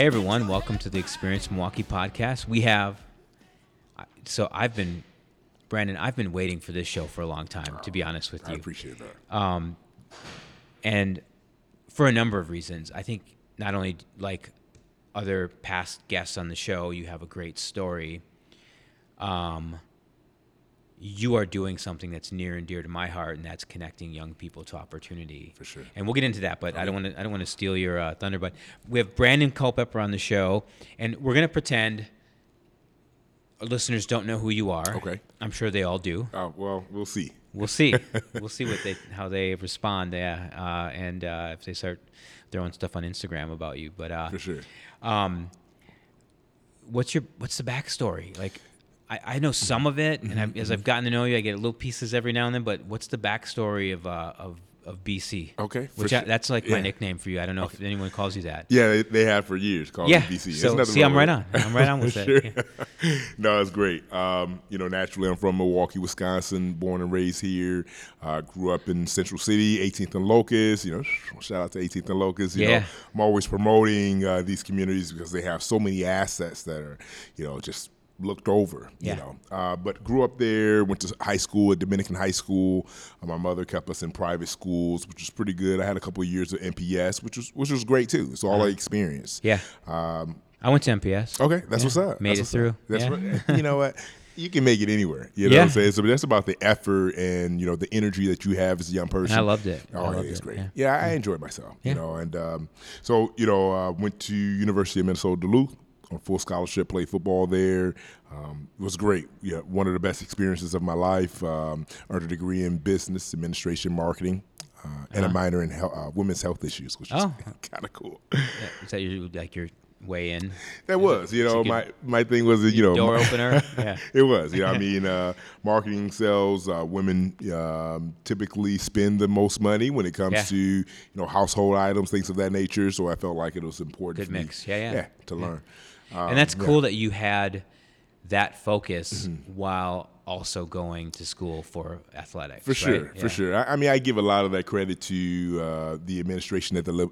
Hey everyone, welcome to the Experience Milwaukee podcast. We have, so I've been, Brandon, I've been waiting for this show for a long time, to be honest with you. I appreciate that. Um, and for a number of reasons. I think not only like other past guests on the show, you have a great story. Um, you are doing something that's near and dear to my heart, and that's connecting young people to opportunity. For sure. And we'll get into that, but I don't want to. I don't want to steal your uh, thunder. But we have Brandon Culpepper on the show, and we're gonna pretend our listeners don't know who you are. Okay. I'm sure they all do. Uh, well, we'll see. We'll see. we'll see what they how they respond. Yeah, uh, and uh, if they start throwing stuff on Instagram about you. But uh, For sure. um, what's your what's the backstory? Like, I, I know some of it, and Mm-hmm, I've, as I've gotten to know you, I get little pieces every now and then. But what's the backstory of uh, of of BC? Okay, which I, sure. that's like my Yeah. nickname for you. I don't know if anyone calls you that. Yeah, they, they have for years called Yeah. BC. So see, I'm right on. I'm right on with it. sure. no, it's great. Um, you know, naturally, I'm from Milwaukee, Wisconsin, born and raised here. Uh, grew up in Central City, 18th and Locust. You know, shout out to 18th and Locust. You Yeah. know, I'm always promoting uh, these communities because they have so many assets that are, you know, just looked over. Yeah. You know, uh, but grew up there. Went to high school at Dominican High School. Uh, my mother kept us in private schools, which was pretty good. I had a couple of years of MPS, which was which was great too. It's all I experienced. Yeah. Um, I went to MPS. Okay, that's what's up. Made That's it what's up. through. That's Yeah. what, you know what. You can make it anywhere. You know Yeah. what I'm saying? So that's about the effort and you know the energy that you have as a young person. I loved it. Oh, loved yeah, it's it, great. yeah. Yeah, I enjoyed myself. Yeah. You know, and um, so you know, uh, went to University of Minnesota Duluth on full scholarship. Played football there. Um, it was great. Yeah, one of the best experiences of my life. Um, earned a degree in business administration, marketing. Uh, and a minor in hel- uh, women's health issues, which is Oh. kind of cool. Yeah. Is that your like your way in? That was, you know, my my thing was, you know, Door opener. Yeah. it was. You know, I mean, uh, marketing sales, uh, women um, typically spend the most money when it comes Yeah. to you know household items, things of that nature. So I felt like it was important. Good for me, mix. Yeah, yeah. to learn. Um, and that's yeah. cool that you had that focus Mm-hmm. while also going to school for athletics. For sure, right? for Yeah. sure. I, I mean, I give a lot of that credit to uh, the administration at the Le-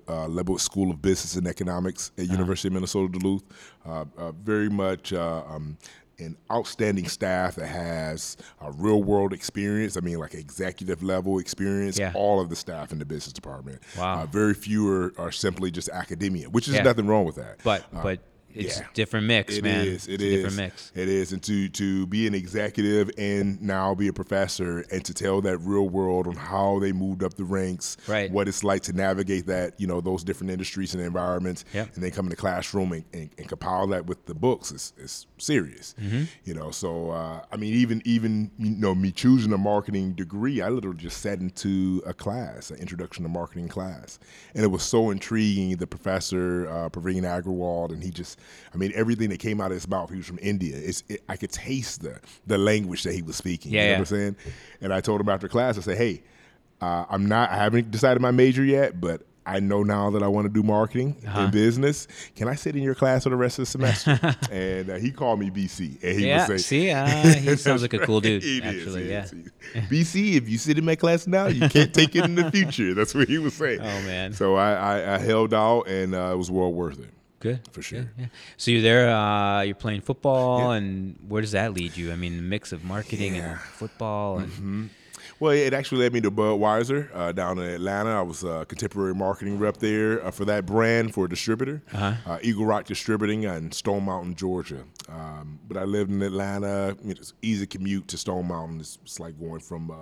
uh, School of Business and Economics at University of Minnesota Duluth. Uh, uh, very much uh, um, an outstanding staff that has a real world experience. I mean, like executive level experience. Yeah. All of the staff in the business department. Wow. Uh, very few are, are simply just academia, which is Yeah. nothing wrong with that. But Uh, but it's yeah. different mix, It man. is. It it's a is. different mix. It is. And to to be an executive and now be a professor and to tell that real world on how they moved up the ranks, Right. what it's like to navigate that, you know, those different industries and environments, Yep. and then come in the classroom and, and, and compile that with the books is, is serious. Mm-hmm. You know, so uh, I mean, even even you know me choosing a marketing degree, I literally just sat into a class, an introduction to marketing class, and it was so intriguing. The professor, uh, Praveen Agrawal, and he just, I mean, everything that came out of his mouth. He was from India. It's, it, I could taste the the language that he was speaking. Yeah, you know yeah. what I'm saying? And I told him after class, I said, hey. Uh, I'm not. I haven't decided my major yet, but I know now that I want to do marketing Uh-huh. and business. Can I sit in your class for the rest of the semester? and uh, he called me BC, and he yeah. say, see, uh, he sounds like a cool dude. He is, actually, yeah. is, is. BC, if you sit in my class now, you can't take it in the future. That's what he was saying. Oh, man. So I, I, I held out, and uh, it was well worth it. Good For sure. good, yeah. So you're there. Uh, you're playing football, Yeah. and where does that lead you? I mean, the mix of marketing and Yeah. Mm-hmm. football, and Well, it actually led me to Budweiser uh, down in Atlanta. I was a contemporary marketing rep there uh, for that brand for a distributor, Uh-huh. uh, Eagle Rock Distributing in Stone Mountain, Georgia. Um, but I lived in Atlanta. It's easy commute to Stone Mountain. It's, it's like going from uh,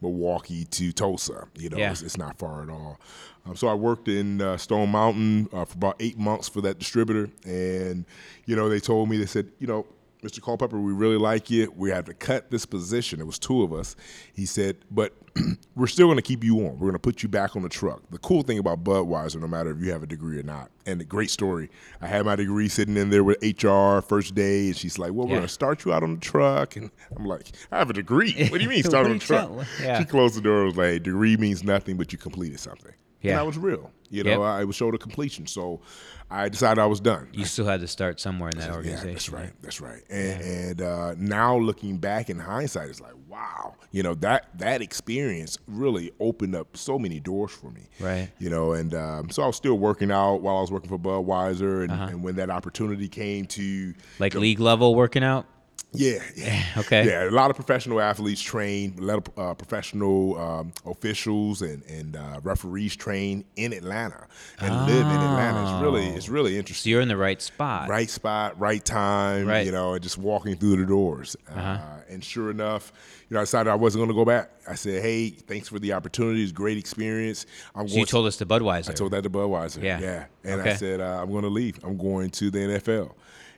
Milwaukee to Tosa. You know, Yeah. it's, it's not far at all. Um, so I worked in uh, Stone Mountain uh, for about eight months for that distributor, and you know they told me they said, you know, Mr. Culpepper, we really like you. We have to cut this position. It was two of us. He said, but we're still going to keep you on. We're going to put you back on the truck. The cool thing about Budweiser, no matter if you have a degree or not, and a great story. I had my degree sitting in there with HR first day, and she's like, "Well, we're going to start you out on the truck." And I'm like, "I have a degree. What do you mean start on the truck?" yeah. She closed the door. and Was like, "Degree means nothing, but you completed something." And Yeah. I was real. You know, Yep. I was showed a completion. So I decided I was done. You still had to start somewhere in that Yeah, organization. that's right. That's right. And, and uh, now looking back in hindsight, it's like, wow, you know that that experience really opened up so many doors for me. Right. You know, and um, so I was still working out while I was working for Budweiser, and, Uh-huh. and when that opportunity came to Like league level working out. Yeah, yeah, Okay. yeah. A lot of professional athletes train, a lot of uh, professional um, officials and and uh, referees train in Atlanta and live in Atlanta. It's really it's really So interesting. you're in the right spot. Right spot, right time. Right. You know, and just walking through the doors. uh and sure enough, you know, I decided I wasn't going to go back. I said, "Hey, thanks for the opportunity. It's great experience. I'm So going." you told us to Budweiser. I told that to Budweiser. Yeah. Yeah. And I said, uh, I'm going to leave. I'm going to the NFL.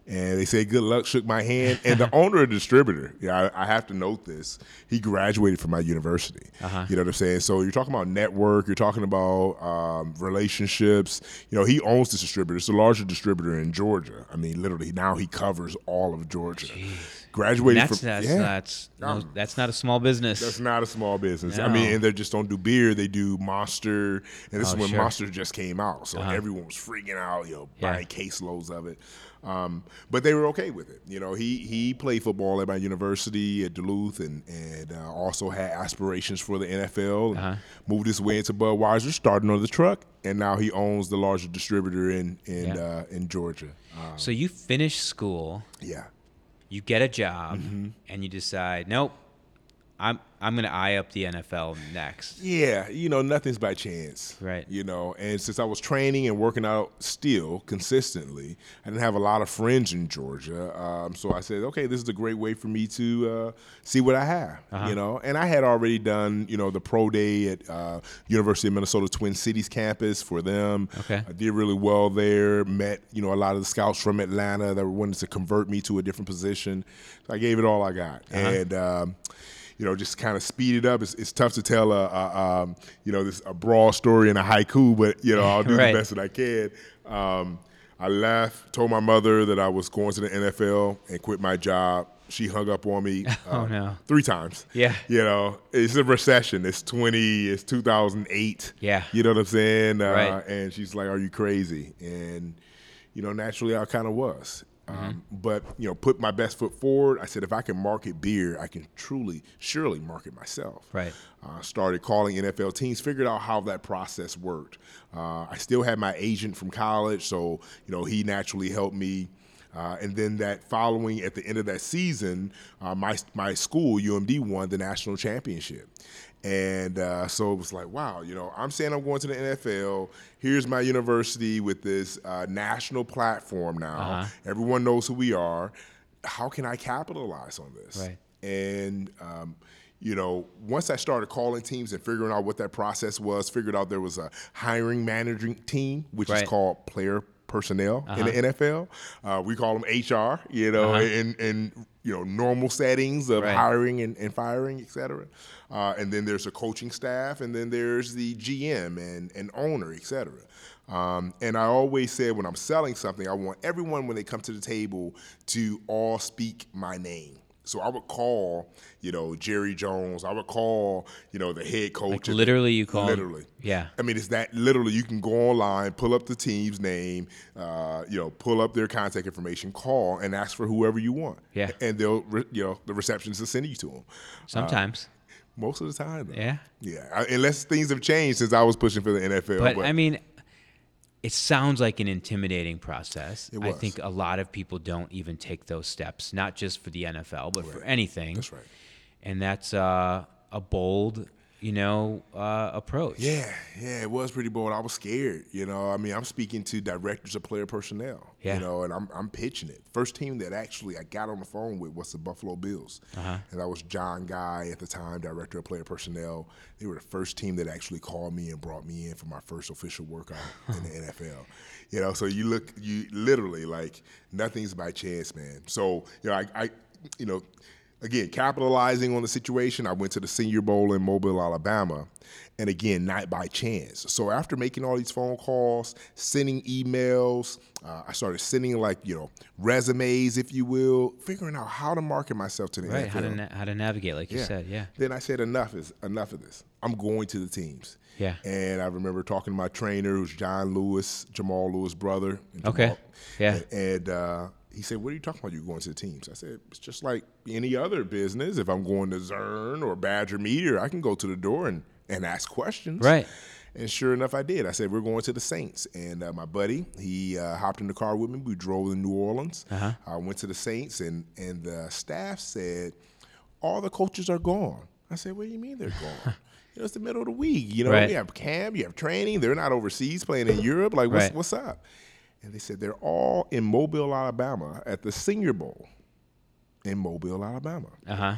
And they said, good luck, shook my hand. And the owner of the distributor, yeah, I, I have to note this, he graduated from my university. Uh-huh. You know what I'm saying? So you're talking about network, you're talking about um, relationships. You know, he owns this distributor. It's the largest distributor in Georgia. I mean, literally, now he covers all of Georgia. Graduated that's from, that's yeah. that's no, that's not a small business. That's not a small business. I mean, and they just don't do beer; they do Monster, and this Oh, is when sure. Uh-huh. Monster just came out, so everyone was freaking out, you know, Yeah. buying caseloads of it. Um, but they were okay with it. You know, he he played football at my university at Duluth, and and uh, also had aspirations for the NFL. Uh-huh. Moved his way into Budweiser, starting on the truck, and now he owns the largest distributor in in Yeah. uh, in Georgia. Uh, so you finish school, yeah. you get a job, Mm-hmm. and you decide, nope, I'm I'm gonna eye up the NFL next. Yeah, you know, nothing's by chance. Right. You know, and since I was training and working out still consistently, I didn't have a lot of friends in Georgia. Um, so I said, okay, this is a great way for me to uh, see what I have. Uh-huh. You know, and I had already done, you know, the pro day at uh, University of Minnesota Twin Cities campus for them. Okay. I did really well there. Met, you know, a lot of the scouts from Atlanta that were wanted to convert me to a different position. So I gave it all I got. Uh-huh. And, um, you know, just kind of speed it up. It's, it's tough to tell a, a um, you know, this a broad story in a haiku, but you know, I'll do Right. the best that I can. Um, I left, told my mother that I was going to the NFL and quit my job. She hung up on me uh, Oh, no. three times. Yeah. You know, it's a recession. It's 20, it's 2008. Yeah. You know what I'm saying? Uh, Right. And she's like, Are you crazy? And, you know, naturally I kind of was. Mm-hmm. Um, but, you know, put my best foot forward. I said, if I can market beer, I can truly, surely market myself. Right. Uh, started calling NFL teams, figured out how that process worked. Uh, I still had my agent from college, so you know he naturally helped me. Uh, and then that following, at the end of that season, uh, my my school UMD won the national championship, and uh, so it was like, wow, you know, I'm saying I'm going to the NFL. Here's my university with this uh, national platform now. Uh-huh. Everyone knows who we are. How can I capitalize on this? Right. And um, you know, once I started calling teams and figuring out what that process was, figured out there was a hiring managing team, which Right. is called player personnel in the NFL. Uh, we call them HR. You know, Uh-huh. in in you know normal settings of Right. hiring and, and firing, et cetera. Uh, and then there's a coaching staff, and then there's the GM and, and owner, et cetera. Um, and I always said when I'm selling something, I want everyone when they come to the table to all speak my name. So I would call, you know, Jerry Jones. I would call, you know, the head coach. Like literally, you call literally. Yeah. I mean, it's that literally. You can go online, pull up the team's name, uh, you know, pull up their contact information, call, and ask for whoever you want. Yeah. and they'll, re- you know, the receptionist will send you to them. Sometimes. Most of the time, though. yeah. yeah. I, unless things have changed since I was pushing for the NFL. But, I mean, it sounds like an intimidating process. I think a lot of people don't even take those steps, not just for the NFL, but for anything. That's right. And that's uh, a bold, you know, uh, approach. Yeah, yeah, it was pretty bold. I was scared, you know. I mean, I'm speaking to directors of player personnel, Yeah. you know, and I'm, I'm pitching it. First team that actually I got on the phone with was the Buffalo Bills, Uh-huh. and that was John Guy at the time, director of player personnel. They were the first team that actually called me and brought me in for my first official workout in the NFL. You know, so you look, you literally like nothing's by chance, man. So you know, I, I you know again, capitalizing on the situation, I went to the Senior Bowl in Mobile, Alabama, and again, not by chance. So after making all these phone calls, sending emails, uh, I started sending like you know resumes, if you will, figuring out how to market myself to the Right. NFL. How to na- how to navigate, like you said. Yeah. Then I said, enough is enough of this. I'm going to the teams. Yeah. And I remember talking to my trainer, who's John Lewis, Jamal Lewis' brother. and Okay. Yeah. And, and, uh, he said, "What are you talking about? You going to the teams?" I said, "It's just like any other business. If I'm going to Zurn or Badger Meter, I can go to the door and and ask questions." Right. And sure enough, I did. I said, We're going to the Saints. And uh, my buddy, he uh, hopped in the car with me. We drove to New Orleans. Uh-huh. I went to the Saints, and, and the staff said, All the coaches are gone. I said, What do you mean they're gone? you know, it's the middle of the week. You know, Right. we have camp, you have training. They're not overseas playing in Europe. Like, what's, Right. what's up? And they said, They're all in Mobile, Alabama at the Senior Bowl in Mobile, Alabama. Uh huh.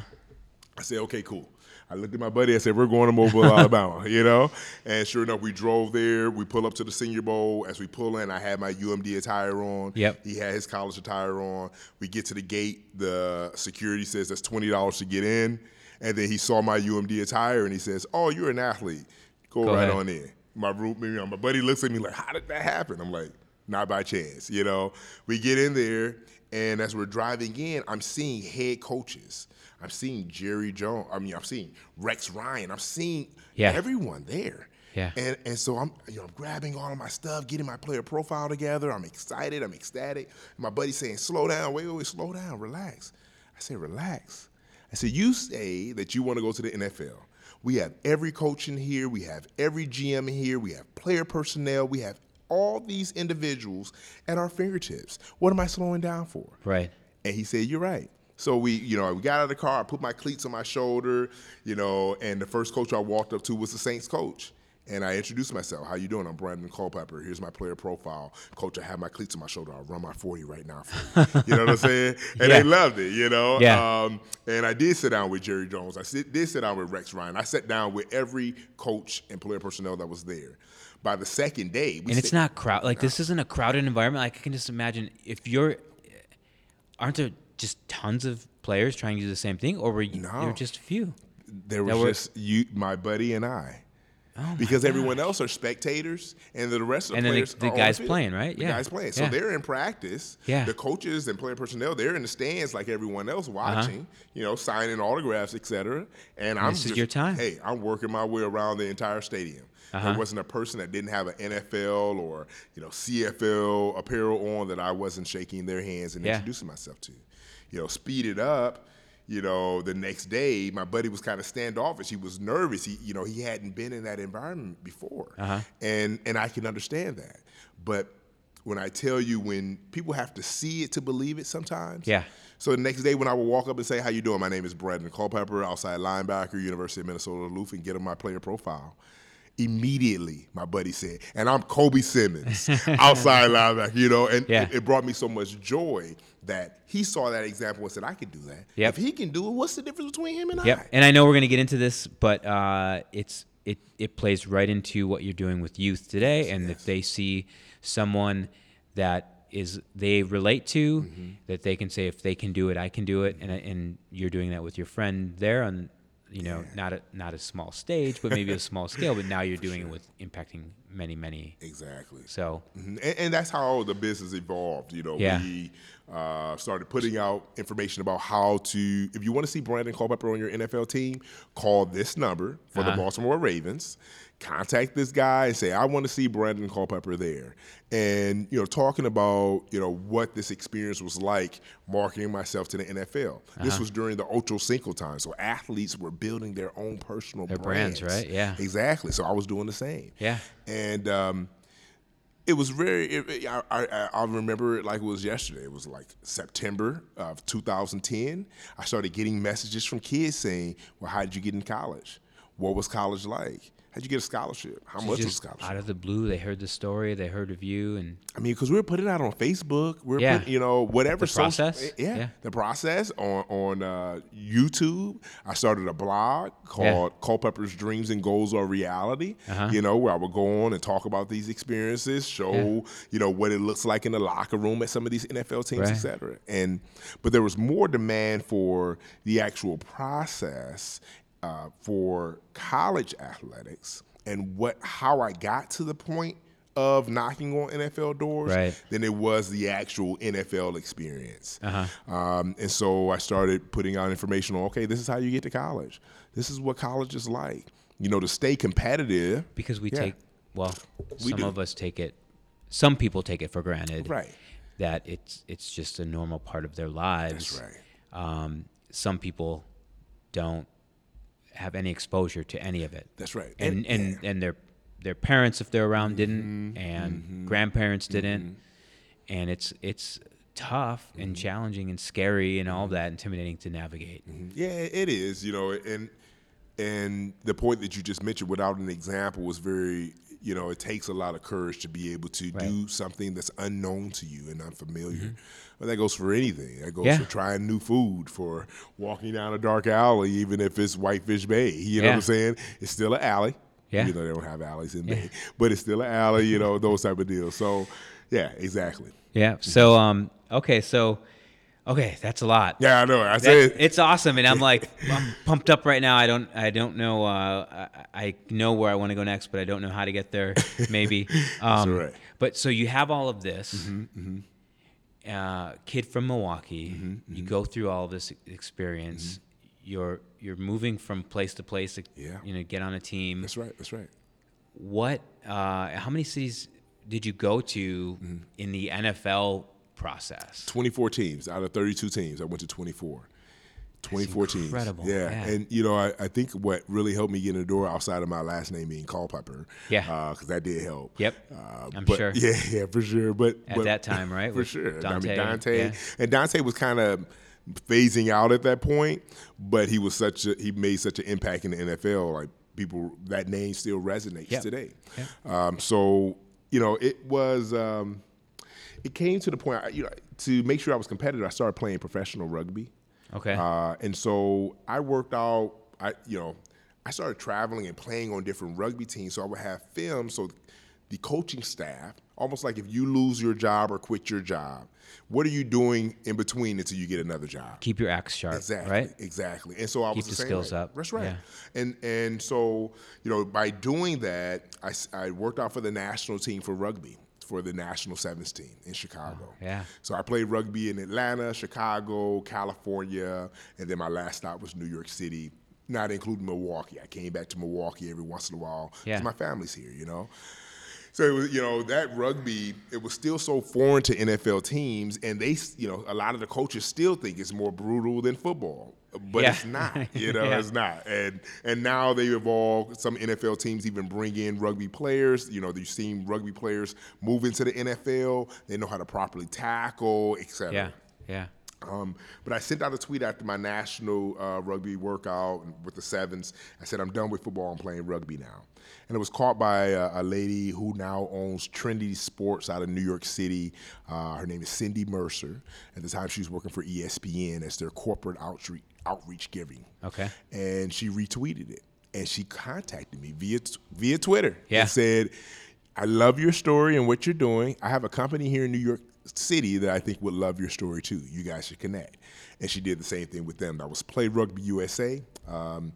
I said, okay, cool. I looked at my buddy. I said, we're going to Mobile, Alabama, you know? And sure enough, we drove there. We pull up to the Senior Bowl. As we pull in, I had my UMD attire on. Yep. He had his college attire on. We get to the gate. The security says that's $20 to get in. And then he saw my UMD attire and he says, oh, you're an athlete. Go, Go right ahead. on in. My room, my buddy looks at me like, how did that happen? I'm like, not by chance, you know. We get in there, and as we're driving in, I'm seeing head coaches. I'm seeing Jerry Jones. I mean, I'm seeing Rex Ryan. I'm seeing Yeah. everyone there. Yeah. And and so I'm you know I'm grabbing all of my stuff, getting my player profile together. I'm excited. I'm ecstatic. my buddy's saying, "Slow down. Wait, wait, wait. Slow down. Relax." I say, "Relax." I said, "You say that you want to go to the NFL. We have every coach in here. We have every GM in here. We have player personnel. We have all these individuals at our fingertips. What am I slowing down for?" Right. And he said, "You're right." So we, you know, we got out of the car. I put my cleats on my shoulder, you know, and the first coach I walked up to was the Saints coach. And I introduced myself. How you doing? I'm Brandon Culpepper. Here's my player profile. Coach, I have my cleats on my shoulder. I'll run my 40 right now for you. You know what I'm saying? And Yeah. they loved it, you know? Yeah. Um, and I did sit down with Jerry Jones. I sit, did sit down with Rex Ryan. I sat down with every coach and player personnel that was there. By the second day, we and it's not crowd like this isn't a crowded environment like i can just imagine if you're aren't there just tons of players trying to do the same thing or were you No. there were just a few There was were- just you, my buddy, and I. oh because everyone else are spectators, and the rest of the And then the- the guys field. playing, right? The Yeah. guys playing. So Yeah. they're in practice. Yeah. The coaches and player personnel, they're in the stands like everyone else uh-huh. watching. You know, signing autographs, etc. And I'm this is your time. Hey, I'm working my way around the entire stadium. Uh-huh. There wasn't a person that didn't have an NFL or you know CFL apparel on that I wasn't shaking their hands and Yeah. introducing myself to. You know, speed it up. You know, the next day, my buddy was kind of standoffish. He was nervous. He, you know, he hadn't been in that environment before, Uh-huh. and and I can understand that. But when I tell you, when people have to see it to believe it, sometimes, Yeah. So the next day, when I would walk up and say, "How you doing? My name is Brandon Culpepper, outside linebacker, University of Minnesota Duluth," and get him my player profile. Immediately, my buddy said, "And I'm Kobe Simmons, outside linebacker." You know, and Yeah. it, it brought me so much joy that he saw that example and said, "I can do that. Yep. If he can do it, what's the difference between him and Yep. I?" And I know we're going to get into this, but uh, it's it it plays right into what you're doing with youth today, and if they see someone that is they relate to, Mm-hmm. that they can say if they can do it, I can do it, and and you're doing that with your friend there on. You know, not a not a small stage, but maybe a small scale. But now you're doing it with impacting many, many. Exactly. So Mhm. And, and that's how the business evolved. You know, Yeah. we uh, started putting out information about how to. If you want to see Brandon Culpepper on your NFL team, call this number for the Uh-huh. Baltimore Ravens. Contact this guy and say, "I want to see Brandon Culpepper there," and you know, talking about you know what this experience was like marketing myself to the NFL. Uh-huh. This was during the Ocho Cinco time, so athletes were building their own personal Their brands, right? Yeah. exactly. So I was doing the same. Yeah. and. Um, it was very. It- I, I, I remember it like it was yesterday. It was like September of 2010. I started getting messages from kids saying, "Well, how did you get in college? What was college like? How'd you get a scholarship? How So much was scholarship? out of the blue, they heard the story, they heard of you, and I mean, because we were putting it out on Facebook. We are Yeah. putting, you know, whatever The social- process? yeah, Yeah. the process on on uh, YouTube. I started a blog called Culpepper's Dreams and Goals Are Reality. Uh-huh. You know, where I would go on and talk about these experiences, show Yeah. you know what it looks like in the locker room at some of these NFL teams, Right. et cetera. And but there was more demand for the actual process uh, for college athletics and what how I got to the point of knocking on NFL doors Right. than it was the actual NFL experience. Uh-huh. Um, and so I started putting out information on okay, this is how you get to college. This is what college is like. You know, to stay competitive. because we Yeah. take well, We some do. of us take it. Some people take it for granted, Right. That it's it's just a normal part of their lives. That's right. Um, some people don't have any exposure to any of it. That's right. and and and their their parents, if they're around, Mm-hmm. didn't, and grandparents didn't, and it's it's tough and Mm-hmm. challenging and scary and all that, intimidating to navigate. Yeah, it is. You know, and and the point that you just mentioned without an example was very. You know, it takes a lot of courage to be able to Right. do something that's unknown to you and unfamiliar. But that goes for anything. That goes Yeah. for trying new food, for walking down a dark alley, even if it's Whitefish Bay. You know Yeah. what I'm saying? It's still an alley. Yeah. You know, they don't have alleys in Bay, but it's still an alley. You know, those type of deals. So, yeah, exactly. Yeah. So um okay, so okay, that's a lot. Yeah, I know. I said it's awesome, and I'm like I'm pumped up right now. I don't I don't know uh, I, I know where I want to go next, but I don't know how to get there. Maybe. Um, right. But so you have all of this. Uh, kid from Milwaukee, you go through all of this experience. You're you're moving from place to place. To, Yeah. You know, get on a team. that's right. That's right. What? Uh, how many cities did you go to Mm-hmm. in the NFL process? 24 teams out of 32 teams. I went to 24. 24 incredible, teams. Yeah. yeah. And, you know, I, I think what really helped me get in the door outside of my last name being Culpepper. Yeah. Because that did help. Yep. Uh, I'm sure. Yeah, yeah, for sure. But At but- that time, right, For with sure. I Daunte, mean, Daunte. yeah. And Daunte was kind of phasing out at that point, but he was such a, he made such an impact in the NFL. Like, people, that name still resonates Yep. today. Um, so, you know, it was. Um, it came to the point, I- you know, to make sure I was competitive, I started playing professional rugby. Okay. Uh, and so I worked out, I, you know, I started traveling and playing on different rugby teams. So I would have film. So the coaching staff, almost like if you lose your job or quit your job, what are you doing in between until you get another job? Keep your axe sharp, Exactly. right? Exactly. And so I was the the skills way. up. That's right. Yeah. And and so you know by doing that, I worked out for the national team for rugby for the national sevens team in Chicago. Oh, yeah. So I played rugby in Atlanta, Chicago, California, and then my last stop was New York City. Not including Milwaukee. I came back to Milwaukee every once in a while because Yeah. my family's here, you know. So it was, you know, that rugby, it was still so foreign to NFL teams, and they, you know, a lot of the coaches still think it's more brutal than football, but Yeah. it's not. You know, Yeah. it's not. And and now they evolved. Some NFL teams even bring in rugby players. You know, you've seen rugby players move into the NFL. They know how to properly tackle, etc. Yeah. Yeah. Um, but I sent out a tweet after my national uh, rugby workout with the sevens. I said, I'm done with football. I'm playing rugby now. And it was caught by a, a lady who now owns Trendy Sports out of New York City. Uh, her name is Cindy Mercer. At the time, she was working for ESPN as their corporate outreach, outreach giving. Okay. And she retweeted it. And she contacted me via, via Twitter Yeah. and said, I love your story and what you're doing. I have a company here in New York City that I think would love your story too. You guys should connect. And she did the same thing with them. That was Play Rugby USA. Um,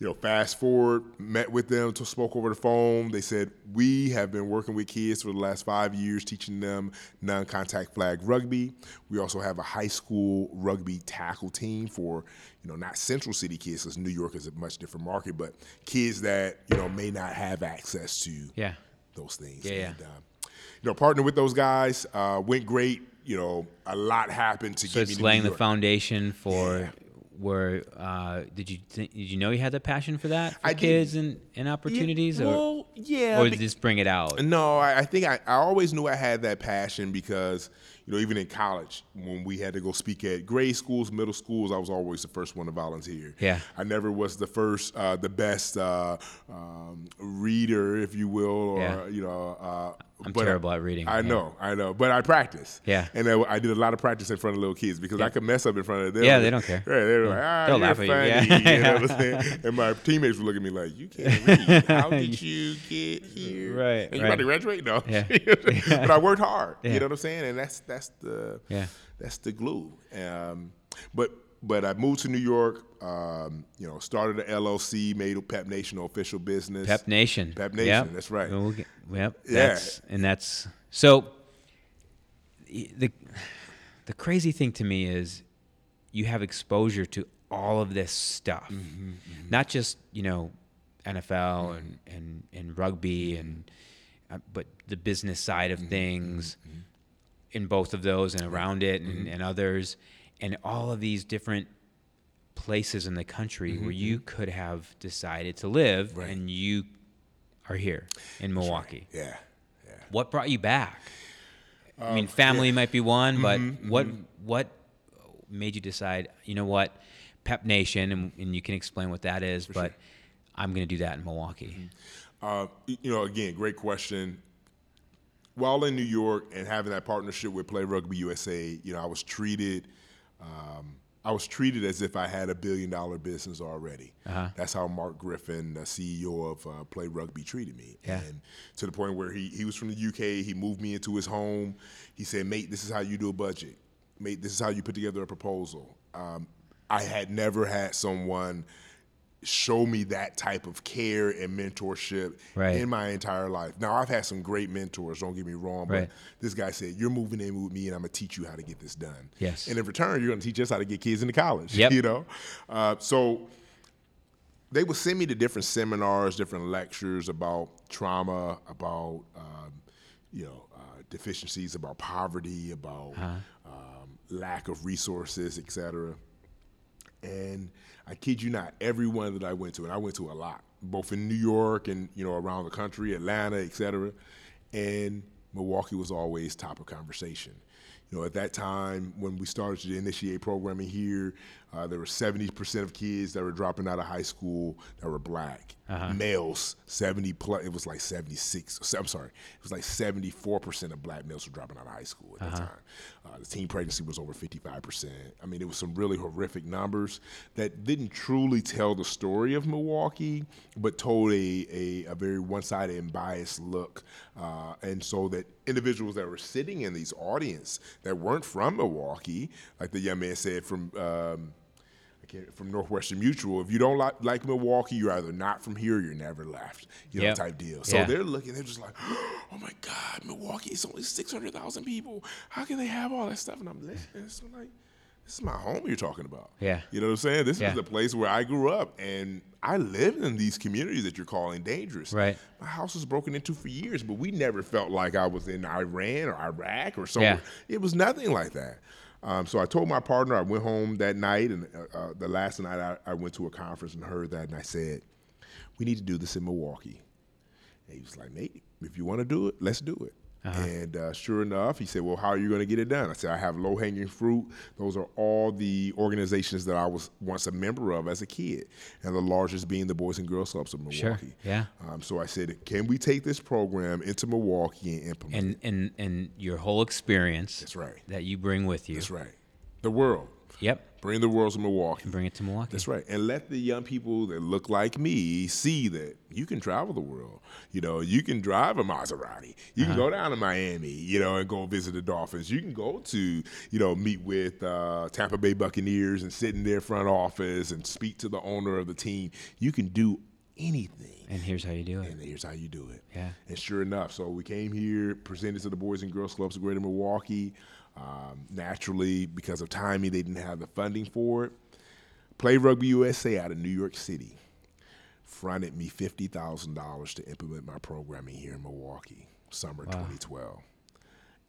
you know, fast forward, met with them, to spoke over the phone. They said we have been working with kids for the last five years, teaching them non-contact flag rugby. We also have a high school rugby tackle team for, you know, not Central City kids, because New York is a much different market, but kids that you know may not have access to Yeah. those things. Yeah, yeah. And, uh, you know, partner with those guys uh, went great. You know, a lot happened to So get me it's laying the foundation for where uh, did you think, did you know you had the passion for that for I did. kids and, and opportunities Yeah, or well, yeah, or did this bring it out? No, I, I think I, I always knew I had that passion because, you know, even in college, when we had to go speak at grade schools, middle schools, I was always the first one to volunteer. Yeah. I never was the first, uh, the best uh, um, reader, if you will, or Yeah. you know. Uh, I'm terrible at reading. I Yeah. know, I know, but I practice. Yeah. and I, I did a lot of practice in front of little kids because I could mess up in front of them. Yeah, they don't care. Right, they're like, ah, They'll you're laugh at you, funny. yeah. You know what I'm saying? And my teammates would look at me like, "You can't read. How did you get here? Right, And you right. about to graduate? No. Yeah. but I worked hard. Yeah. You know what I'm saying? And that's that's the Yeah. that's the glue. Um, but but I moved to New York. Um, you know, started an LLC, made Pep Nation official business. Pep Nation. Pep Nation, Yep. that's right. Yep. Yeah. That's, and that's so. The the crazy thing to me is you have exposure to all of this stuff, Mm-hmm, not just you know NFL and, and and rugby and uh, but the business side Mm-hmm, of things in both of those and around it and, and others and all of these different places in the country where you could have decided to live Mm-hmm, Right. and you are here in Milwaukee. Yeah. Yeah. What brought you back? I Um, mean, family might be one, but Mm-hmm, what what made you decide? You know what, Pep Nation, and, and you can explain what that is, but I'm going to do that in Milwaukee. Uh, you know, again, great question. While in New York and having that partnership with Play Rugby USA, you know, I was treated, um, I was treated as if I had a billion dollar business already. Uh-huh. That's how Mark Griffin, the CEO of uh, Play Rugby, treated me. Yeah. And to the point where he he was from the UK, he moved me into his home. He said, "Mate, this is how you do a budget. Mate, this is how you put together a proposal." Um, I had never had someone show me that type of care and mentorship Right. in my entire life. Now I've had some great mentors, don't get me wrong, but Right. this guy said, You're moving in with me and I'm gonna teach you how to get this done. Yes. And in return, you're gonna teach us how to get kids into college. Yep. You know? Uh, so they would send me to different seminars, different lectures about trauma, about um, you know uh, deficiencies, about poverty, about um, lack of resources, et cetera. And I kid you not, everyone that I went to, and I went to a lot, both in New York and you know around the country, Atlanta, et cetera. And Milwaukee was always top of conversation. You know, at that time when we started to initiate programming here, uh, there were 70% of kids that were dropping out of high school that were black. Males, 70 plus, it was like 76, I'm sorry, it was like 74% of black males were dropping out of high school at that time. Uh, the teen pregnancy was over 55%. I mean, it was some really horrific numbers that didn't truly tell the story of Milwaukee, but told a, a, a very one sided and biased look. Uh, and so that individuals that were sitting in these audience that weren't from Milwaukee, like the young man said from, um, From Northwestern Mutual, if you don't like, like Milwaukee, you're either not from here or you're never left, you know, Yep. type deal. So Yeah. they're looking, they're just like, oh my God, Milwaukee is only 600,000 people. How can they have all that stuff? And I'm listening. So like, this is my home you're talking about. Yeah. You know what I'm saying? This Yeah. is the place where I grew up and I lived in these communities that you're calling dangerous. Right. My house was broken into for years, but we never felt like I was in Iran or Iraq or somewhere. Yeah. It was nothing like that. Um, so I told my partner, I went home that night, and uh, uh, the last night I, I went to a conference and heard that, and I said, We need to do this in Milwaukee. And he was like, Nate, if you want to do it, let's do it. And uh, sure enough, he said, Well, how are you going to get it done? I said, I have low hanging fruit. Those are all the organizations that I was once a member of as a kid, and the largest being the Boys and Girls Clubs of Milwaukee. Sure. Yeah. Um, so I said, Can we take this program into Milwaukee and implement it? And and and your whole experience That's right. that you bring with you. That's right. The world. Yep. Bring the world to Milwaukee. Bring it to Milwaukee. That's right. And let the young people that look like me see that you can travel the world. You know, you can drive a Maserati. You can go down to Miami, you know, and go visit the Dolphins. You can go to, you know, meet with uh, Tampa Bay Buccaneers and sit in their front office and speak to the owner of the team. You can do anything. And here's how you do it. And here's how you do it. Yeah. And sure enough, so we came here, presented to the Boys and Girls Clubs of Greater Milwaukee. Um, naturally, because of timing, they didn't have the funding for it. Play Rugby USA out of New York City fronted me $50,000 to implement my programming here in Milwaukee, summer 2012.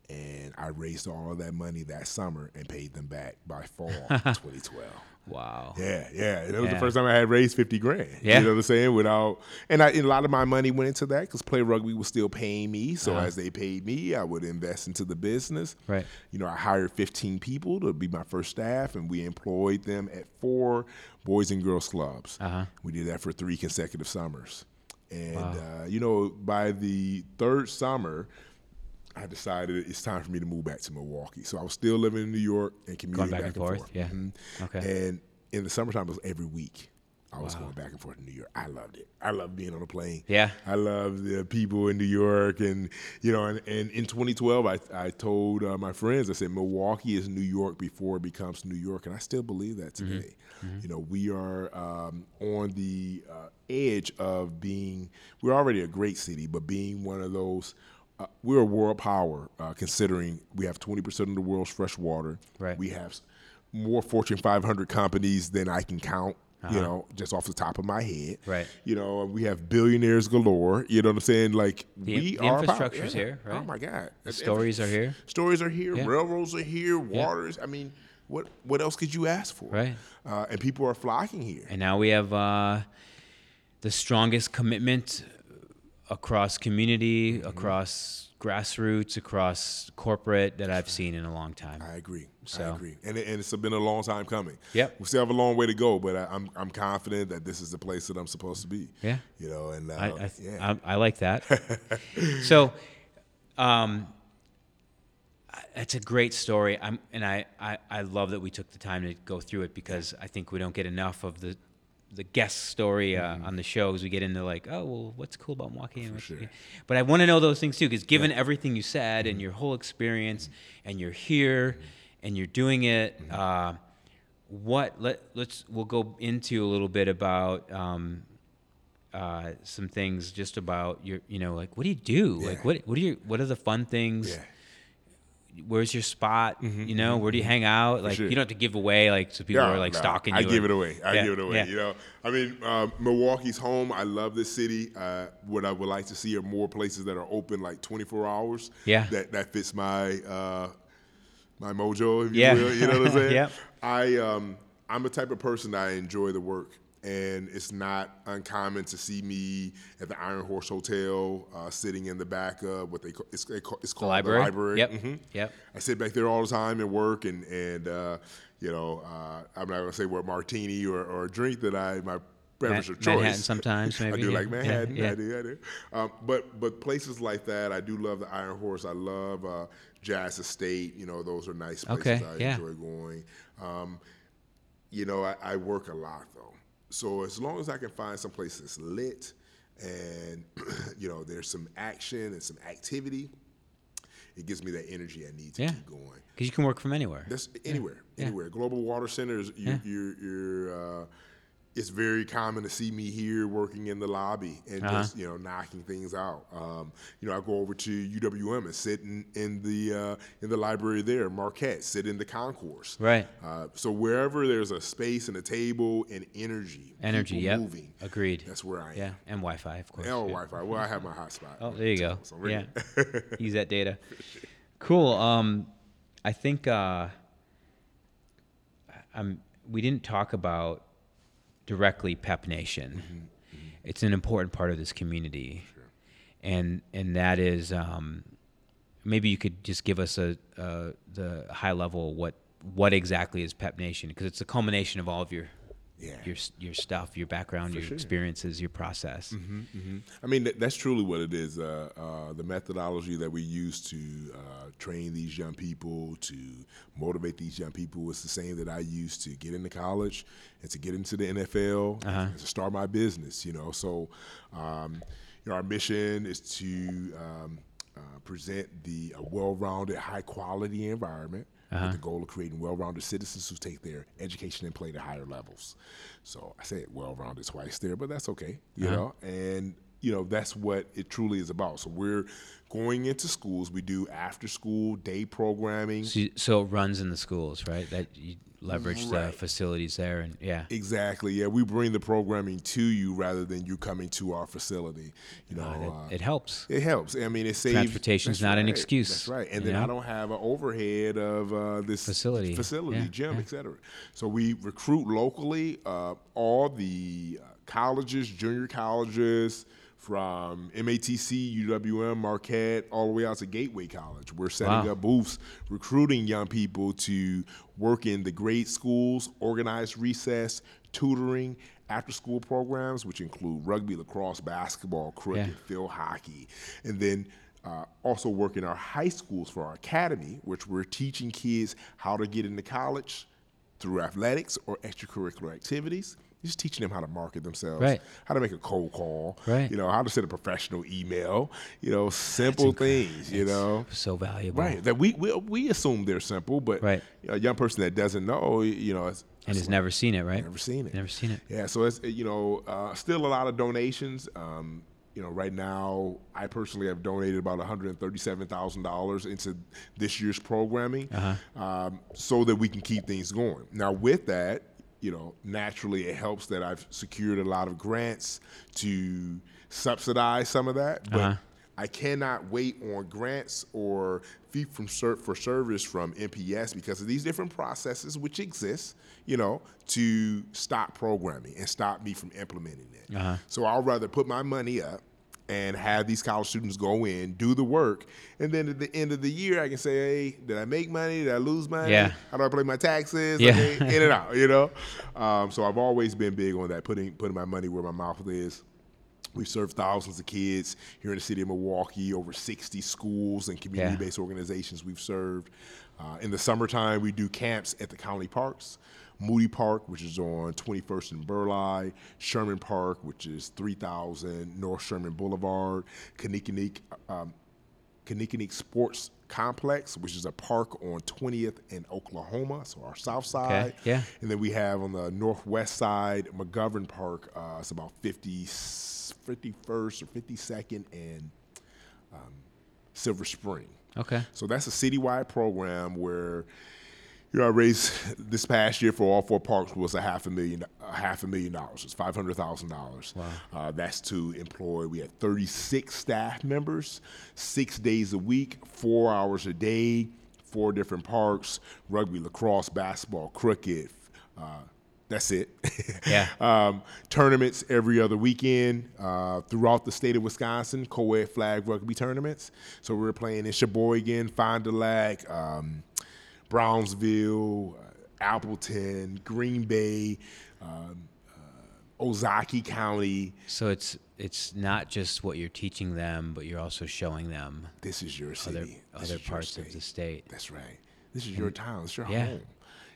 And I raised all of that money that summer and paid them back by fall 2012. Wow. Yeah, yeah. And it was Yeah. the first time I had raised fifty grand. Yeah. You know what I'm saying? Without and, I, and a lot of my money went into that because Play Rugby was still paying me. So Uh-huh. as they paid me, I would invest into the business. Right. You know, I hired 15 people to be my first staff, and we employed them at four boys and girls clubs. Uh-huh. We did that for three consecutive summers. And uh, you know, by the third summer, I decided it's time for me to move back to Milwaukee. So I was still living in New York and commuting back and forth, yeah. Mhm. Okay. And in the summertime, it was every week. I was going back and forth to New York. I loved it. I loved being on a plane. Yeah. I love the people in New York, and you know, and, and in 2012, I I told uh, my friends, I said Milwaukee is New York before it becomes New York, and I still believe that Mm-hmm. today. You know, we are um, on the uh, edge of being. We're already a great city, but being one of those. Uh, we're a world power, uh, considering we have 20% of the world's fresh water. Right. We have more Fortune 500 companies than I can count. You know, just off the top of my head. Uh-huh. Right. You know, we have billionaires galore. You know what I'm saying? Like The- we the are power- infrastructure's yeah. here, right? Oh my God! The stories are here. Stories are here. Yeah. Railroads are here. Waters. I mean, what what else could you ask for? Right. Uh, and people are flocking here. And now we have uh, the strongest commitment across community, Mm-hmm. across grassroots, across corporate that I've seen in a long time. I agree. I agree. And, it, and it's been a long time coming. Yep. We still have a long way to go, but I, I'm I'm confident that this is the place that I'm supposed to be. Yeah. You know, and uh, I, I, yeah. I, I like that. so, um, that's a great story. I'm, and I, I, I love that we took the time to go through it because I think we don't get enough of the, the guest story uh, on the shows. We get into like, oh, well, what's cool about Milwaukee? And what's- sure. But I want to know those things too, because given everything you said and your whole experience, and you're here, and you're doing it. Uh, what let let's we'll go into a little bit about um, uh, some things just about your you know like what do you do Yeah. like what what are your what are the fun things yeah. Where's your spot you know where do you hang out like sure. you don't have to give away like so people are like no, stalking I you give or- it away. I Yeah, give it away. yeah. You know, I mean, um, Milwaukee's home. I love this city. Uh, what I would like to see are more places that are open like 24 hours. Yeah. That that fits my uh, my mojo, if you Yeah. will. You know what I'm saying? Yep. I um, I'm a type of person that I enjoy the work. And it's not uncommon to see me at the Iron Horse Hotel, uh, sitting in the back of what they call it's, it's the called library, the library. yep Mhm. yep I sit back there all the time and work, and and uh, you know, uh, I'm not gonna say what martini or, or drink that I my beverage of choice. Manhattan sometimes, I do yeah. like Yeah, Manhattan. yeah. I do. I do. Um, but but places like that, I do love the Iron Horse. I love uh, Jazz Estate. You know, those are nice places. Okay, I yeah. enjoy going. Um, you know, I, I work a lot though. So as long as I can find some place that's lit and you know there's some action and some activity, it gives me that energy I need to Yeah. keep going. because you can work from anywhere That's anywhere, Yeah. anywhere. Global Water Centers, you're, Yeah. you're, you're uh, it's very common to see me here working in the lobby and Uh-huh. just you know knocking things out. Um, you know, I go over to UWM and sit in, in the uh, in the library there, Marquette, sit in the concourse. right Uh, so wherever there's a space and a table and energy, energy yep moving, agreed that's where I am. yeah and Wi-Fi of course And yeah. Wi-Fi. Well, I have my hotspot. Oh, there you go. So Yeah. Use that data. Cool. Um, I think uh, um, we didn't talk about directly Pep Nation. Mm-hmm, It's an important part of this community, and and that is um, maybe you could just give us a, uh the high level what what exactly is Pep Nation? Because it's a culmination of all of your Yeah. your your stuff, your background, your sure. experiences, your process. I mean, that, that's truly what it is. Uh, uh, the methodology that we use to uh, train these young people, to motivate these young people, is the same that I used to get into college and to get into the NFL and to start my business. You know, so um, you know, our mission is to um, uh, present the a well-rounded, high-quality environment. With the uh-huh. goal of creating well-rounded citizens who take their education and play to higher levels. So I said well-rounded twice there, but that's okay, you uh-huh. know. And you know that's what it truly is about. So we're going into schools. We do after-school day programming. So, you- so it runs in the schools, right? That you, leverage Right. the facilities there, and yeah, Exactly. Yeah, we bring the programming to you rather than you coming to our facility. You know, Uh, it, it helps. It helps. I mean, it saves. Transportation's not an excuse, That's right. And then I don't have an overhead of uh, this Facility, facility, yeah, gym, yeah. et cetera. So we recruit locally. Uh, all the uh, colleges, junior colleges, from MATC, UWM, Marquette, all the way out to Gateway College. We're setting Wow. up booths, recruiting young people to work in the grade schools, organized recess, tutoring, after school programs, which include rugby, lacrosse, basketball, cricket, Yeah. field hockey, and then uh, also work in our high schools for our academy, which we're teaching kids how to get into college through athletics or extracurricular activities. Just teaching them how to market themselves, Right. how to make a cold call, Right. you know, how to send a professional email, you know, simple things, you know. so valuable. Right. That we, we we assume they're simple, but Right. a young person that doesn't know, you know, it's, And it's has never seen it, right? Never seen it. Never seen it. Yeah, so it's you know uh, still a lot of donations. Um, you know, right now I personally have donated about one hundred thirty-seven thousand dollars into this year's programming, Uh-huh. um, so that we can keep things going. Now, with that, you know, naturally it helps that I've secured a lot of grants to subsidize some of that, but. Uh-huh. I cannot wait on grants or fee from ser- for service from MPS because of these different processes which exist, you know, to stop programming and stop me from implementing it. Uh-huh. So I'll rather put my money up and have these college students go in, do the work, and then at the end of the year I can say, hey, did I make money? Did I lose money? Yeah. How do I pay my taxes? Yeah. Okay, in and out, you know. Um, so I've always been big on that, putting putting my money where my mouth is. We've served thousands of kids here in the city of Milwaukee, over 60 schools and community based organizations we've served. Uh, in the summertime, we do camps at the county parks. Moody Park, which is on 21st and Burleigh, Sherman Park, which is 3000 North Sherman Boulevard, Kinnickinnic, um, Sports Complex, which is a park on 20th and Oklahoma, so our south side. Okay, yeah. And then we have on the northwest side, McGovern Park. Uh, it's about 50, 51st or 52nd and um, Silver Spring. Okay. So that's a citywide program where you know I raised this past year for all four parks was a half a million a half a million dollars. It's five hundred thousand dollars. Uh, that's to employ. We had thirty six staff members, six days a week, four hours a day, four different parks: rugby, lacrosse, basketball, cricket. Uh, that's it. Yeah. um, tournaments every other weekend uh, throughout the state of Wisconsin, co-ed flag rugby tournaments. So we're playing in Sheboygan, Fond du Lac, um, Brownsville, uh, Appleton, Green Bay, um, uh, Ozaukee County. So it's it's not just what you're teaching them, but you're also showing them This is your city. other other parts of the state. That's right. This is your town. It's your Yeah. home.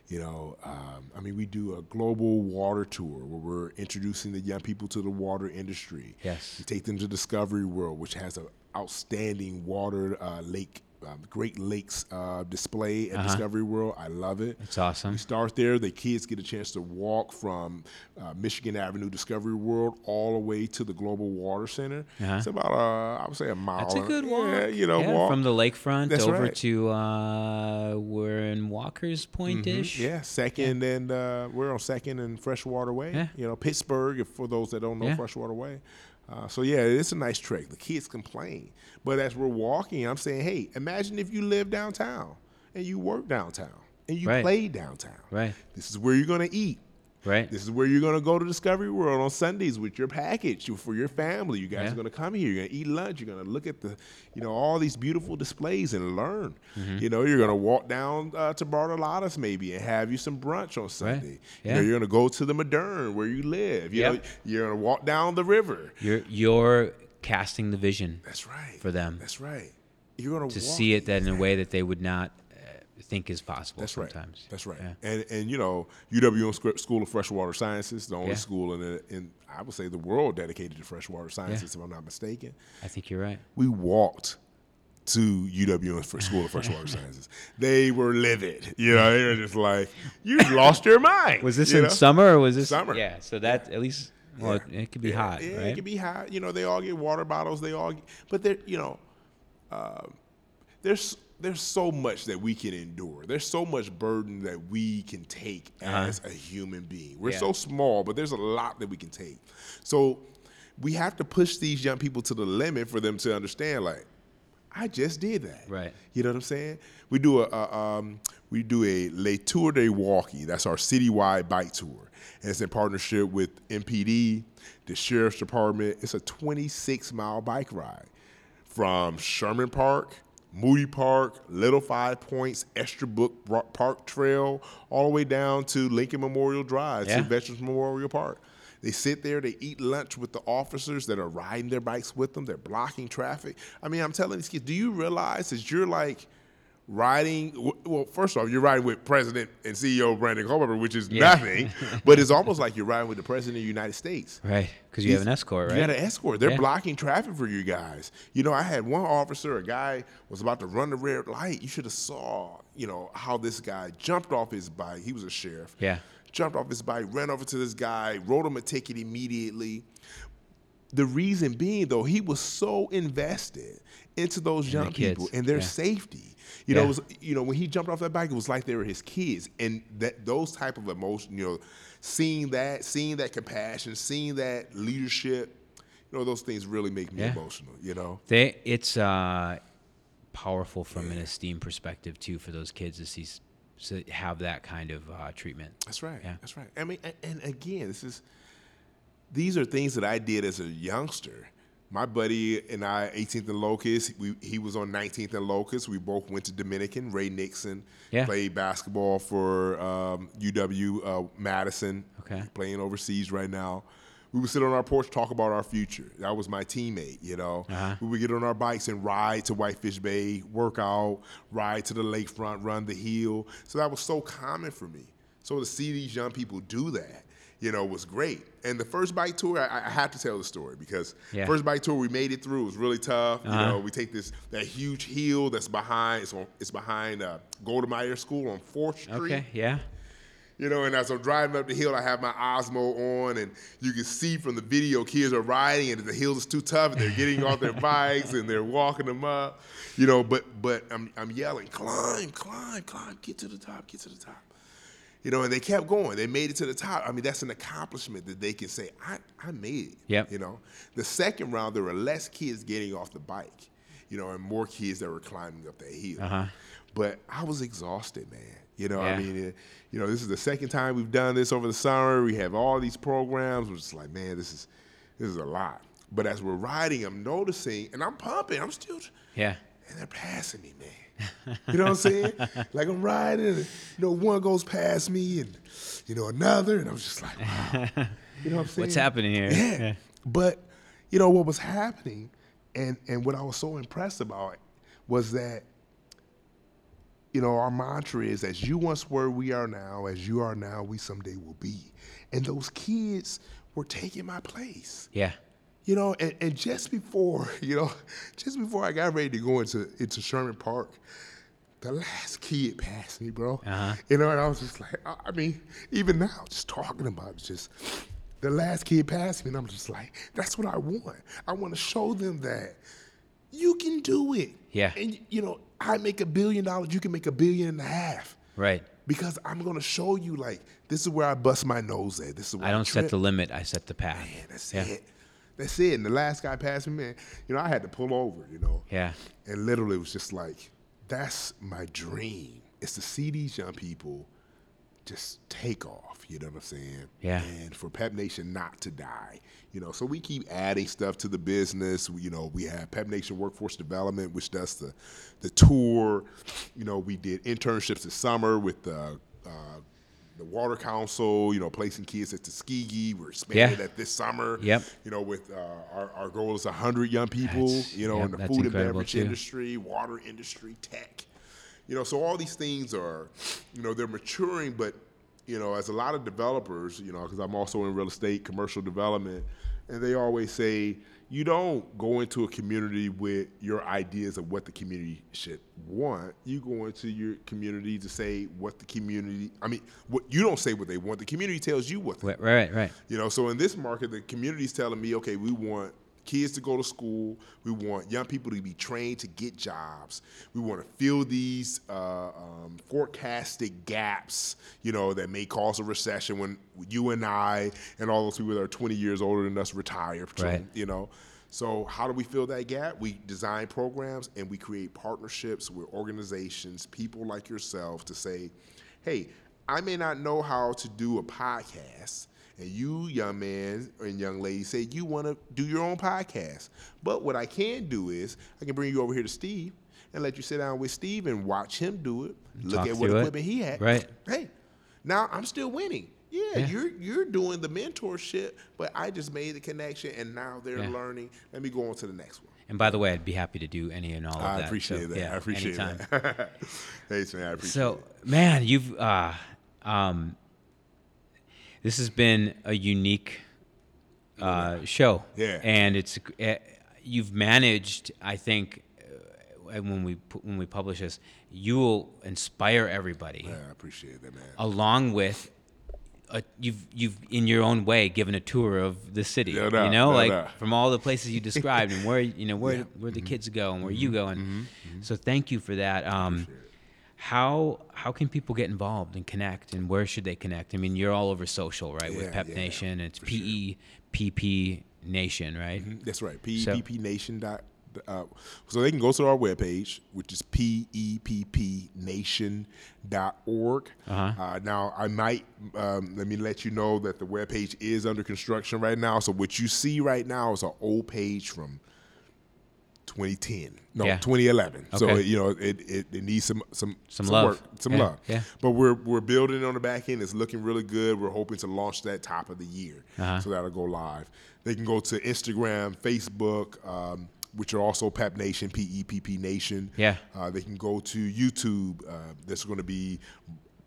You know, um, I mean, we do a global water tour where we're introducing the young people to the water industry. Yes. We take them to Discovery World, which has an outstanding water uh, lake, um, Great Lakes uh, display at Discovery World. I love it. It's awesome. We start there. The kids get a chance to walk from uh, Michigan Avenue Discovery World all the way to the Global Water Center. Uh-huh. It's about, uh, I would say, a mile. That's a good walk. Yeah, you know, Yeah, walk. from the lakefront That's over right. to uh, we're in Walker's Point ish. Yeah, second and uh, we're on second and Freshwater Way. Yeah. You know, Pittsburgh. If for those that don't know Yeah. Freshwater Way, uh, so yeah, it's a nice trick. The kids complain, but as we're walking, I'm saying, hey, imagine if you live downtown and you work downtown and you Right. play downtown. Right. This is where you're gonna eat. Right. This is where you're gonna go to Discovery World on Sundays with your package for your family. You guys Yeah. are gonna come here. You're gonna eat lunch. You're gonna look at the, you know, all these beautiful displays and learn. Mm-hmm. You know, you're gonna walk down uh, to Bartolotta's maybe and have you some brunch on Sunday. You know, Yeah. you're gonna go to the Modern where you live. You know, Yep. you're gonna walk down the river. You're you're casting the vision That's right. for them That's right. You're gonna to walk see it that in a way that they would not think is possible That's right. sometimes. That's right. Yeah. And and you know, UWM School of Freshwater Sciences, the only Yeah. school in the, in I would say the world dedicated to freshwater sciences, if I'm not mistaken. I think you're right. We walked to UWM for School of Freshwater Sciences. They were livid. You know, they were just like, "You lost your mind." Was this you in know? summer or was this Summer. Yeah, so that at least well, it, it could be Yeah, hot, Yeah, right? it could be hot. You know, they all get water bottles. They all, get, but they're, you know, uh, there's there's so much that we can endure. There's so much burden that we can take as a human being. We're Yeah. so small, but there's a lot that we can take. So we have to push these young people to the limit for them to understand, like, I just did that. Right. You know what I'm saying? We do a, a um, we do a Le Tour de Walkie. That's our citywide bike tour, and it's in partnership with MPD, the Sheriff's Department. It's a 26 mile bike ride from Sherman Park, Moody Park, Little Five Points, Estabrook Park Trail, all the way down to Lincoln Memorial Drive Yeah. to Veterans Memorial Park. They sit there, they eat lunch with the officers that are riding their bikes with them. They're blocking traffic. I mean, I'm telling these kids, do you realize that you're like riding? Well, first off, you're riding with President and CEO Brandon Culpepper, which is Yeah. nothing, but it's almost like you're riding with the President of the United States. Right. Because you have an escort, right? You got an escort. They're Yeah. blocking traffic for you guys. You know, I had one officer, a guy was about to run the red light. You should have saw, you know, how this guy jumped off his bike. He was a sheriff. Yeah. Jumped off his bike, ran over to this guy, wrote him a ticket immediately. The reason being, though, he was so invested into those young people and their yeah. safety. You know, Yeah. it was you know when he jumped off that bike, it was like they were his kids, and that those type of emotion, you know, seeing that, seeing that compassion, seeing that leadership, you know, those things really make me Yeah. emotional. You know, They it's uh, powerful from an esteem perspective too for those kids to see to have that kind of uh, treatment. that's right. Yeah. That's right. I mean, and, and again, this is these are things that I did as a youngster. My buddy and I, 18th and Locust, we, he was on 19th and Locust. We both went to Dominican. Ray Nixon Yeah. played basketball for um, UW uh, Madison. Okay. Playing overseas right now. We would sit on our porch, talk about our future. That was my teammate, you know. Uh-huh. We would get on our bikes and ride to Whitefish Bay, work out, ride to the lakefront, run the hill. So that was so common for me. So to see these young people do that, you know, was great. And the first bike tour, I, I have to tell the story because Yeah. first bike tour we made it through. It was really tough. You Uh-huh. know, we take this that huge hill that's behind. It's on. It's behind uh, Golda Meir School on Fourth Street. Okay. Yeah. You know, and as I'm driving up the hill, I have my Osmo on, and you can see from the video kids are riding, and the hill is too tough, and they're getting off their bikes and they're walking them up. You know, but but I'm I'm yelling, climb, climb, climb, get to the top, get to the top. You know, and they kept going. They made it to the top. I mean, that's an accomplishment that they can say, I, I made it. Yep. You know, the second round, there were less kids getting off the bike, you know, and more kids that were climbing up that hill. Uh-huh. But I was exhausted, man. You know, Yeah. I mean, it, you know, this is the second time we've done this over the summer. We have all these programs. We're just like, man, this is this is a lot. But as we're riding, I'm noticing, and I'm pumping. I'm still, Yeah. and they're passing me, man. You know what I'm saying? like I'm riding, and, you know, one goes past me, and you know another, and I'm just like, wow. You know what I'm saying? What's happening here? Yeah. Yeah. But you know what was happening, and and what I was so impressed about was that you know our mantra is as you once were, we are now. As you are now, we someday will be. And those kids were taking my place. Yeah. You know, and, and just before, you know, just before I got ready to go into into Sherman Park, the last kid passed me, bro. Uh-huh. You know, and I was just like, I I mean, even now, just talking about it, just the last kid passed me, and I'm just like, that's what I want. I want to show them that you can do it. Yeah. And you know, I make a billion dollars, you can make a billion and a half. Right. Because I'm gonna show you like this is where I bust my nose at. This is where I don't set the limit. I set the path. Man, that's Yeah. it. That's it. And the last guy passed me, man, you know, I had to pull over, you know. Yeah. And literally it was just like, that's my dream. Is to see these young people just take off, you know what I'm saying? Yeah. And for Pep Nation not to die. You know, so we keep adding stuff to the business. We- You know, we have Pep Nation Workforce Development, which does the the tour. You know, we did internships this summer with the uh, the Water Council. You know, placing kids at Tuskegee. We're expanding Yeah. that this summer. Yep. You know, with uh, our our goal is hundred young people. That's- you know, yep, in the food and beverage too. industry, water industry, tech. You know, so all these things are, you know, they're maturing, but you know, as a lot of developers, you know, because I'm also in real estate, commercial development, and they always say you don't go into a community with your ideas of what the community should want. You go into your community to say what the community. I mean, what you don't say what they want. The community tells you what. They Right. Right. Right. you know, so in this market, the community's telling me, okay, we want kids to go to school. We want young people to be trained to get jobs. We want to fill these uh, um, forecasted gaps, you know, that may cause a recession when you and I and all those people that are 20 years older than us retire. Right. You know. So how do we fill that gap? We design programs and we create partnerships with organizations, people like yourself, to say, "Hey, I may not know how to do a podcast." And you, young man and young lady, say you want to do your own podcast. But what I can do is I can bring you over here to Steve and let you sit down with Steve and watch him do it. Look Talk at what through it. equipment he had. Right. Hey, now I'm still winning. Yeah, Yeah. you're you're doing the mentorship, but I just made the connection, and now they're Yeah. learning. Let me go on to the next one. And by the way, I'd be happy to do any and all of I that. I appreciate So, that. yeah, I appreciate anytime. that. Thanks, man. I appreciate So, it. man, you've uh, um, this has been a unique uh, show. Yeah. and it's uh, you've managed. I think uh, when we when we publish this, you will inspire everybody, Yeah, I appreciate that, man. along with. A, you've you've in your own way given a tour of the city, yeah, No you know, no like from all the places you described and where you know where Yeah. Mm-hmm. where the kids go and where you go, and so thank you for that. Um, how how can people get involved and connect and where should they connect? I mean, you're all over social, right? Yeah, with Pep yeah, Nation, it's P. E P P Nation, right? Mhm, That's right. So- PEPPNation. Dot, uh, so they can go to our webpage, which is PEPPNation.org. Uh-huh. Uh, now, I might, um, let me let you know that the webpage is under construction right now. So what you see right now is an old page from 2010. No, Yeah. 2011. So, Okay. you know, it, it, it needs some, some, Some love. work, some Yeah, love. yeah. But we're, we're building on the back end. It's looking really good. We're hoping to launch that top of the year. Uh-huh. So that'll go live. They can go to Instagram, Facebook, um, which are also Pep Nation, P E P P Nation. Yeah. Uh, they can go to YouTube. Uh, there's going to be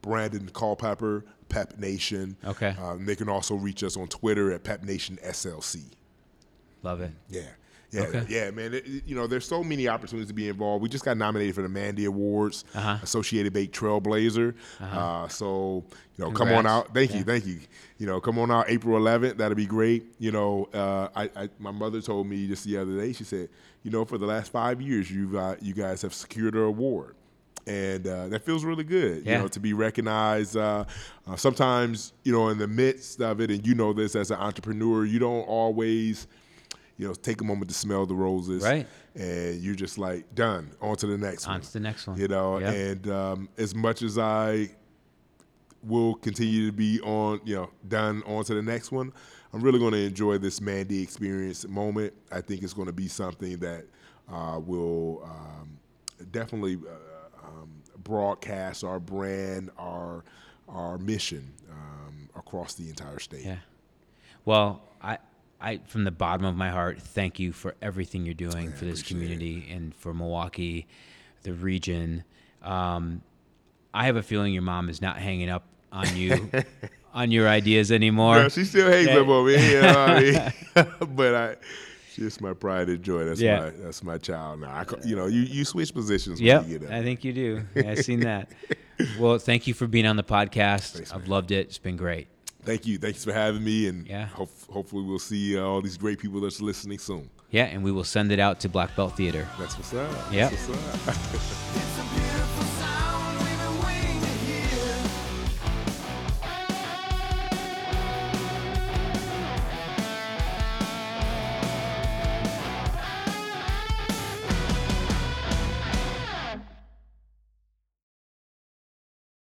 Brandon Culpepper, Pep Nation. Okay. Um, they can also reach us on Twitter at Pep Nation SLC. Love it. Yeah. Yeah, Okay. yeah, man. It- you know, there's so many opportunities to be involved. We just got nominated for the MANDI Awards, Uh-huh. Associated Bank Trailblazer. uh so, you know, come on out. Thank Yeah. you, thank you. You know, come on out April 11th. That'll be great. You know, uh, I, I my mother told me just the other day. She said, you know, for the last five years, you got you guys have secured an award. And uh, that feels really good, Yeah. you know, to be recognized. Uh, uh, sometimes, you know, in the midst of it, and you know this as an entrepreneur, you don't always, you know, take a moment to smell the roses. Right. And you're just like, done, on to the next On one. On to the next one. You know, Yep. and um, as much as I will continue to be on, you know, done on to the next one, I'm really going to enjoy this MANDI experience moment. I think it's going to be something that uh, will um, definitely uh, um, broadcast our brand, our our mission um, across the entire state. Yeah. Well, I, I, from the bottom of my heart, thank you for everything you're doing Yeah, for this appreciate it. community and for Milwaukee, the region. Um, I have a feeling your mom is not hanging up on you, on your ideas anymore. Yeah, she still hangs Yeah. up on me, you know I mean? but I, she's my pride and joy. That's Yeah. my that's my child now. I, you know, you, you switch positions when you get. I think you do. Yeah, I've seen that. Well, thank you for being on the podcast. Thanks, I've man. loved it. It's been great. Thank you. Thanks for having me, and Yeah. hope, hopefully we'll see uh, all these great people that's listening soon. Yeah, and we will send it out to Black Belt Theater. That's what's up. Yep.